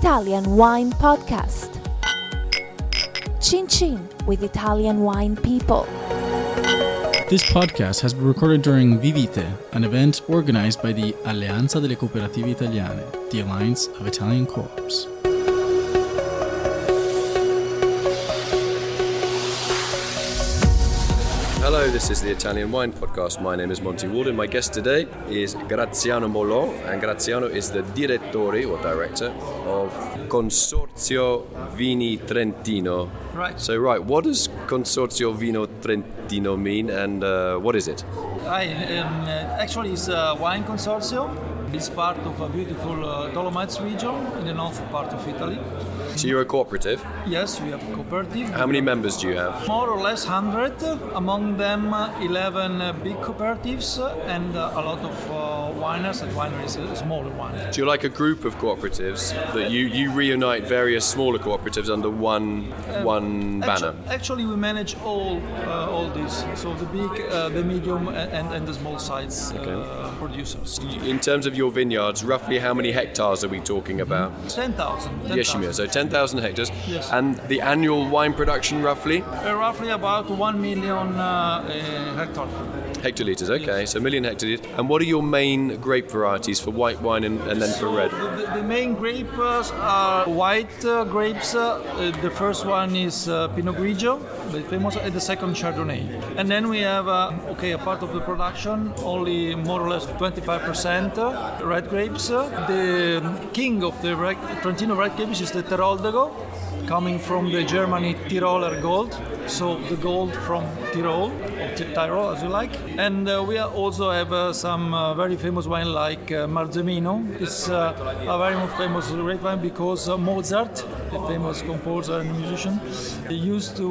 Italian Wine Podcast. Chin Chin with Italian wine people. This podcast has been recorded during Vivite, an event organized by the Alleanza delle Cooperative Italiane, the Alliance of Italian Co-ops. Hello, this is the Italian Wine Podcast. My name is Monty Waldin. My guest today is Graziano Molon, and Graziano is the direttore or director of Consorzio Vini Trentino. Right. So, right, what does Consorzio Vino Trentino mean, and uh, what is it? Hi, um, uh, actually, it's a wine consortium. It's part of a beautiful uh, Dolomites region in the north part of Italy. So, you're a cooperative. Yes, we have a cooperative. How many members do you have? More or less 100, among them uh, 11 uh, big cooperatives and uh, a lot of uh, wineries and wineries, smaller ones. So, you're like a group of cooperatives that you, you reunite various smaller cooperatives under one one banner. Actu- Actually, we manage all uh, all these, so the big, uh, the medium, and, and the small size uh, producers. In terms of your vineyards, roughly how many hectares are we talking about? 10,000. Yes, you mean. So 10,000 hectares. Yes. And the annual wine production, roughly? Uh, roughly about 1 million uh, uh, hectare. Hectolitres, okay. So a million hectolitres. And what are your main grape varieties for white wine and, and then for red? The, the- the main grapes are white uh, grapes. Uh, the first one is uh, Pinot Grigio, very famous, and the second Chardonnay. And then we have, uh, okay, a part of the production, only more or less 25% uh, red grapes. The king of the red, Trentino red grapes is the Teroldego, coming from the Germany Tiroler gold. So the gold from Tyrol, or Ty- Tyrol as you like. And uh, we also have uh, some uh, very famous wine like uh, Marzemino. It's uh, a very famous red wine because uh, Mozart, the famous composer and musician, he used to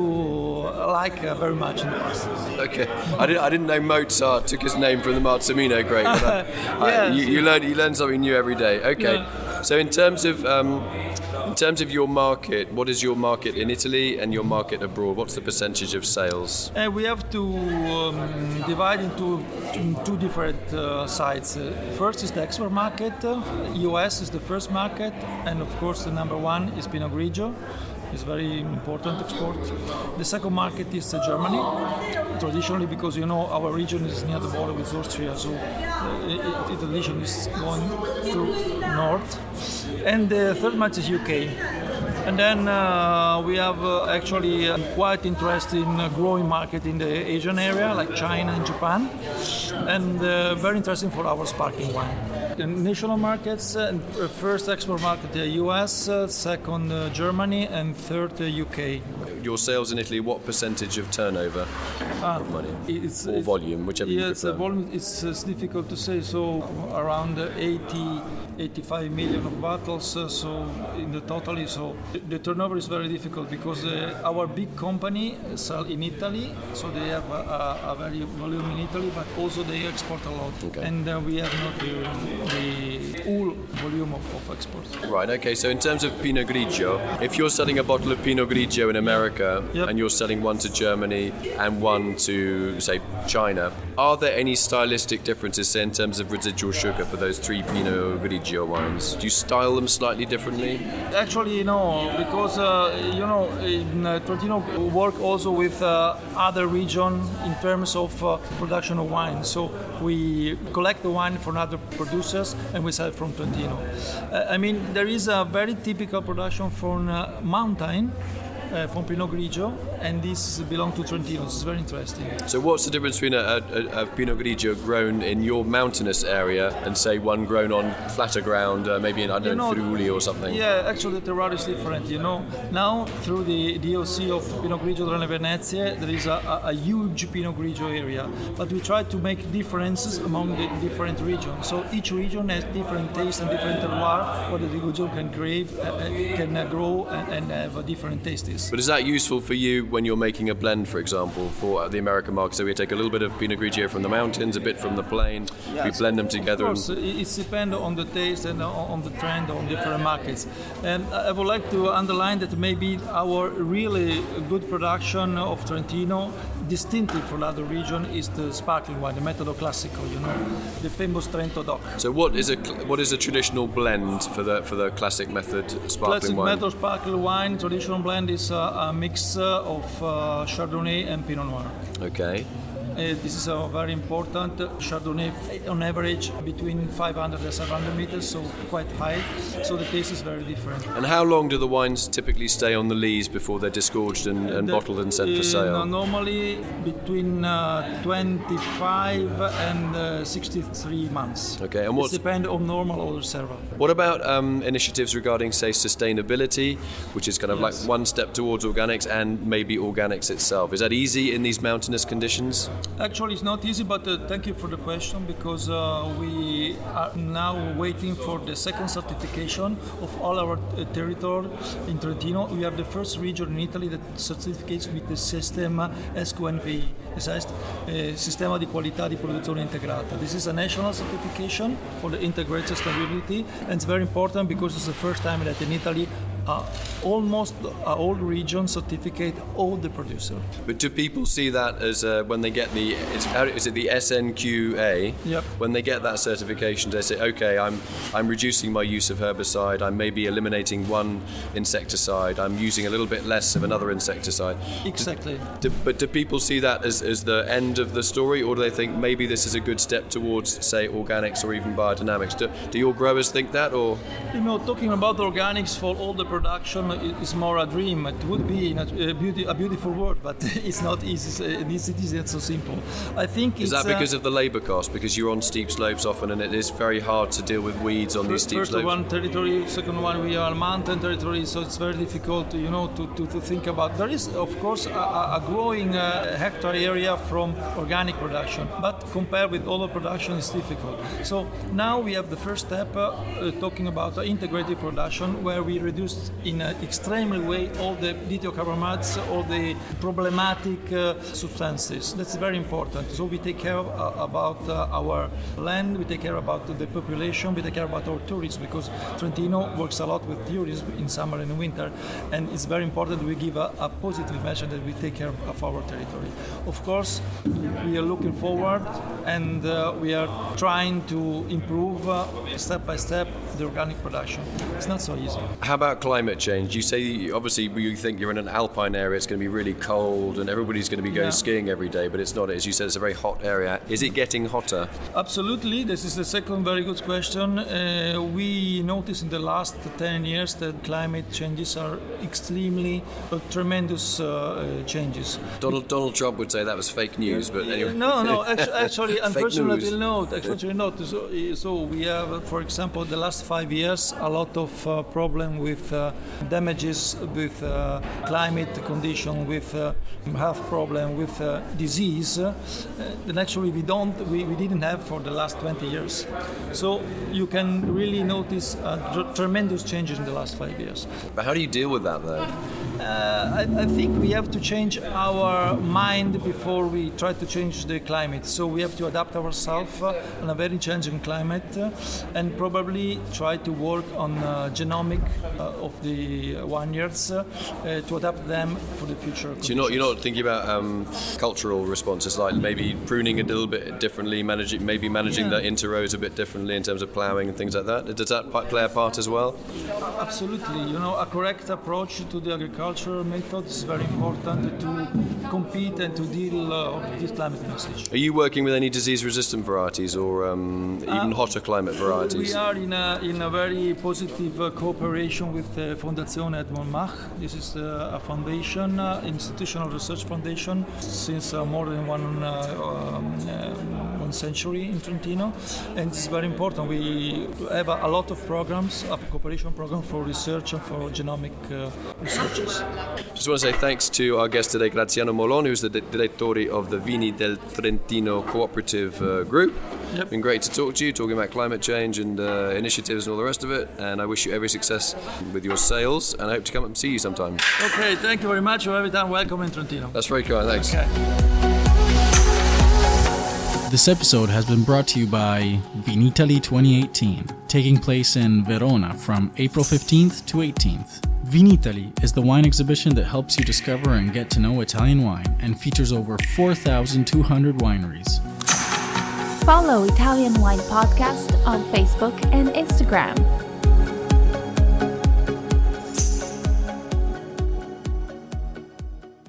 like uh, very much in the past. Okay. I didn't, I didn't know Mozart took his name from the Marzemino grape. But I, I- Yeah. you, you, learn, you learn something new every day. Okay. Yeah. So in terms of... Um, in terms of your market, what is your market in Italy and your market abroad? What's the percentage of sales? And we have to um, divide into two different uh, sides. Uh, first is the export market. Uh, US is the first market, and of course the number one is Pinot Grigio. It's very important export. The second market is uh, Germany, traditionally because you know our region is near the border with Austria, so the it, it, tradition is going through north. And the third market is UK. And then uh, we have uh, actually a quite interesting uh, growing market in the Asian area, like China and Japan, and uh, very interesting for our sparkling wine. The national markets, uh, first export market, the US, uh, second uh, Germany, and third uh, UK. Your sales in Italy, what percentage of turnover? Ah, money. It's, Or volume, whichever you Yeah, it's volume. It's, uh, it's difficult to say. So around uh, 80, 85 million of bottles. Uh, so in the totally, so the- turnover is very difficult because uh, our big company sell in Italy, so they have a, a, a very volume in Italy, but also they export a lot, Okay. and uh, we have not the, the whole volume of, of export. Right, okay, so in terms of Pinot Grigio, if you're selling a bottle of Pinot Grigio in America Yep. and you're selling one to Germany and one to, say, China, are there any stylistic differences, say, in terms of residual sugar for those three Pinot Grigio wines? Do you style them slightly differently? Actually, no, because uh, you know, in uh, Trentino work also with uh, other region in terms of uh, production of wine. So we collect the wine from other producers and we sell from Trentino. Uh, I mean, there is a very typical production from uh, mountain. Uh, from Pinot Grigio, and this belongs to Trentino. It's very interesting. So what's the difference between a, a, a Pinot Grigio grown in your mountainous area and, say, one grown on flatter ground, uh, maybe in, I don't know, You know, Friuli or something? Yeah, actually the terroir is different. You know, now through the DOC of Pinot Grigio Tre Venezie, there is a, a, huge Pinot Grigio area, but we try to make differences among the different regions. So each region has different taste and different terroir, where the Grigio can crave, uh, uh, can uh, grow and, and have a different tastes. But is that useful for you when you're making a blend, for example, for the American market? So we take a little bit of Pinot Grigio from the mountains, a bit from the plain, we blend them together. Of course, it it depends on the taste and on the trend on different markets. And I would like to underline that maybe our really good production of Trentino, distinctive from other region, is the sparkling wine, the Metodo Classico. You know, the famous Trento DOC. So what is a what is a traditional blend for the for the classic method sparkling Classic wine? Classic method sparkling wine, traditional blend is a, a mix uh, of uh, Chardonnay and Pinot Noir. Okay. Uh, this is a very important Chardonnay, on average between 500 and 700 meters, so quite high. So the taste is very different. And how long do the wines typically stay on the lees before they're disgorged and, and The- bottled and sent for uh, sale? no- normally between uh, 25 and uh, 63 months. Okay, and It what's depends on normal or reserva. what about um, initiatives regarding, say, sustainability, which is kind of Yes. like one step towards organics and maybe organics itself? Is that easy in these mountainous conditions? Actually, it's not easy, but uh, thank you for the question because uh, we are now waiting for the second certification of all our uh, territory in Trentino. We are the first region in Italy that certificates with the Sistema SQNPI, das heißt uh, Sistema di Qualità di Produzione Integrata. This is a national certification for the integrated stability, and it's very important because it's the first time that in Italy uh, almost uh, all regions certificate all the producer. But do people see that as uh, when they get the is it the SNQA? Yep. When they get that certification, they say, okay, I'm I'm reducing my use of herbicide. I'm maybe eliminating one insecticide. I'm using a little bit less of another insecticide. Exactly. Do, but do people see that as, as the end of the story, or do they think maybe this is a good step towards, say, organics or even biodynamics? Do, do your growers think that, or You know, talking about organics for all the production is more a dream. It would be a, a, beauty, a beautiful word, but it's not easy. It's, it isn't so simple. I think is it's that because of the labour cost? Because you're on steep slopes often, and it is very hard to deal with weeds on uh, these first, steep first slopes. one territory, second one we are on mountain territory, so it's very difficult, you know, to, to, to think about. There is, of course, a, a a growing uh, hectare area from organic production, but compared with other production, it's difficult. So now we have the first step, uh, uh, talking about integrated production, where we reduce in an extremely way all the dithiocarbamates, all the problematic uh, substances. That's very important. So we take care of, uh, about uh, our land, we take care about the population, we take care about our tourists because Trentino works a lot with tourism in summer and winter, and it's very important we give a, a positive message that we take care of our territory. Of course, we are looking forward and uh, we are trying to improve uh, step by step the organic production. It's not so easy. How about climate change? You say obviously you think you're in an alpine area, it's going to be really cold, and everybody's going to be going Yeah. skiing every day, but it's not. As you said, it's a very hot area. Is it getting hotter? Absolutely, this is the second very good question. Uh, we noticed in the last 10 years that climate changes are extremely uh, tremendous uh, uh, changes. Donald Donald Trump would say that was fake news, but anyway. No, no, actu- actually, Fake unfortunately, not. Actually, not. So, so we have, for example, the last five years, a lot of uh, problem with uh, damages, with uh, climate condition, with uh, health problem, with uh, disease. Uh, that actually we don't, we, we didn't have for the last 20 years. So you can really notice uh, tr- tremendous changes in the last five years. But how do you deal with that though? Uh, I, I think we have to change our mind before we try to change the climate. So we have to adapt ourselves uh, in a very changing climate uh, and probably try to work on uh, genomic uh, of the vineyards to adapt them for the future. So you're not you're not thinking about um, cultural responses like maybe pruning a little bit differently, managing maybe managing Yeah. the interrows a bit differently in terms of ploughing and things like that. Does that play a part as well? Absolutely, you know, a correct approach to the agricultural method is very important to compete and to deal uh, with this climate message. Are you working with any disease-resistant varieties or um, even hotter climate varieties? We are in a, in a very positive uh, cooperation with uh, Fondazione Edmund Mach. This is uh, a foundation, uh, institutional research foundation, since uh, more than one, uh, um, uh, one century in Trentino, and it's very important. We have a, a lot of programs, a cooperation program for research and for genomic uh, researches. Just want to say thanks to our guest today, Graziano Molon, who's the direttore of the Vini del Trentino Cooperative uh, Group. Yep. Been great to talk to you, talking about climate change and uh, initiatives and all the rest of it. And I wish you every success with your sales, and I hope to come up and see you sometime. Okay, thank you very much. You're every time welcome in Trentino. That's very kind. Thanks. Okay. This episode has been brought to you by Vinitaly 2018, taking place in Verona from April 15th to 18th. Vinitaly is the wine exhibition that helps you discover and get to know Italian wine and features over 4,200 wineries. Follow Italian Wine Podcast on Facebook and Instagram.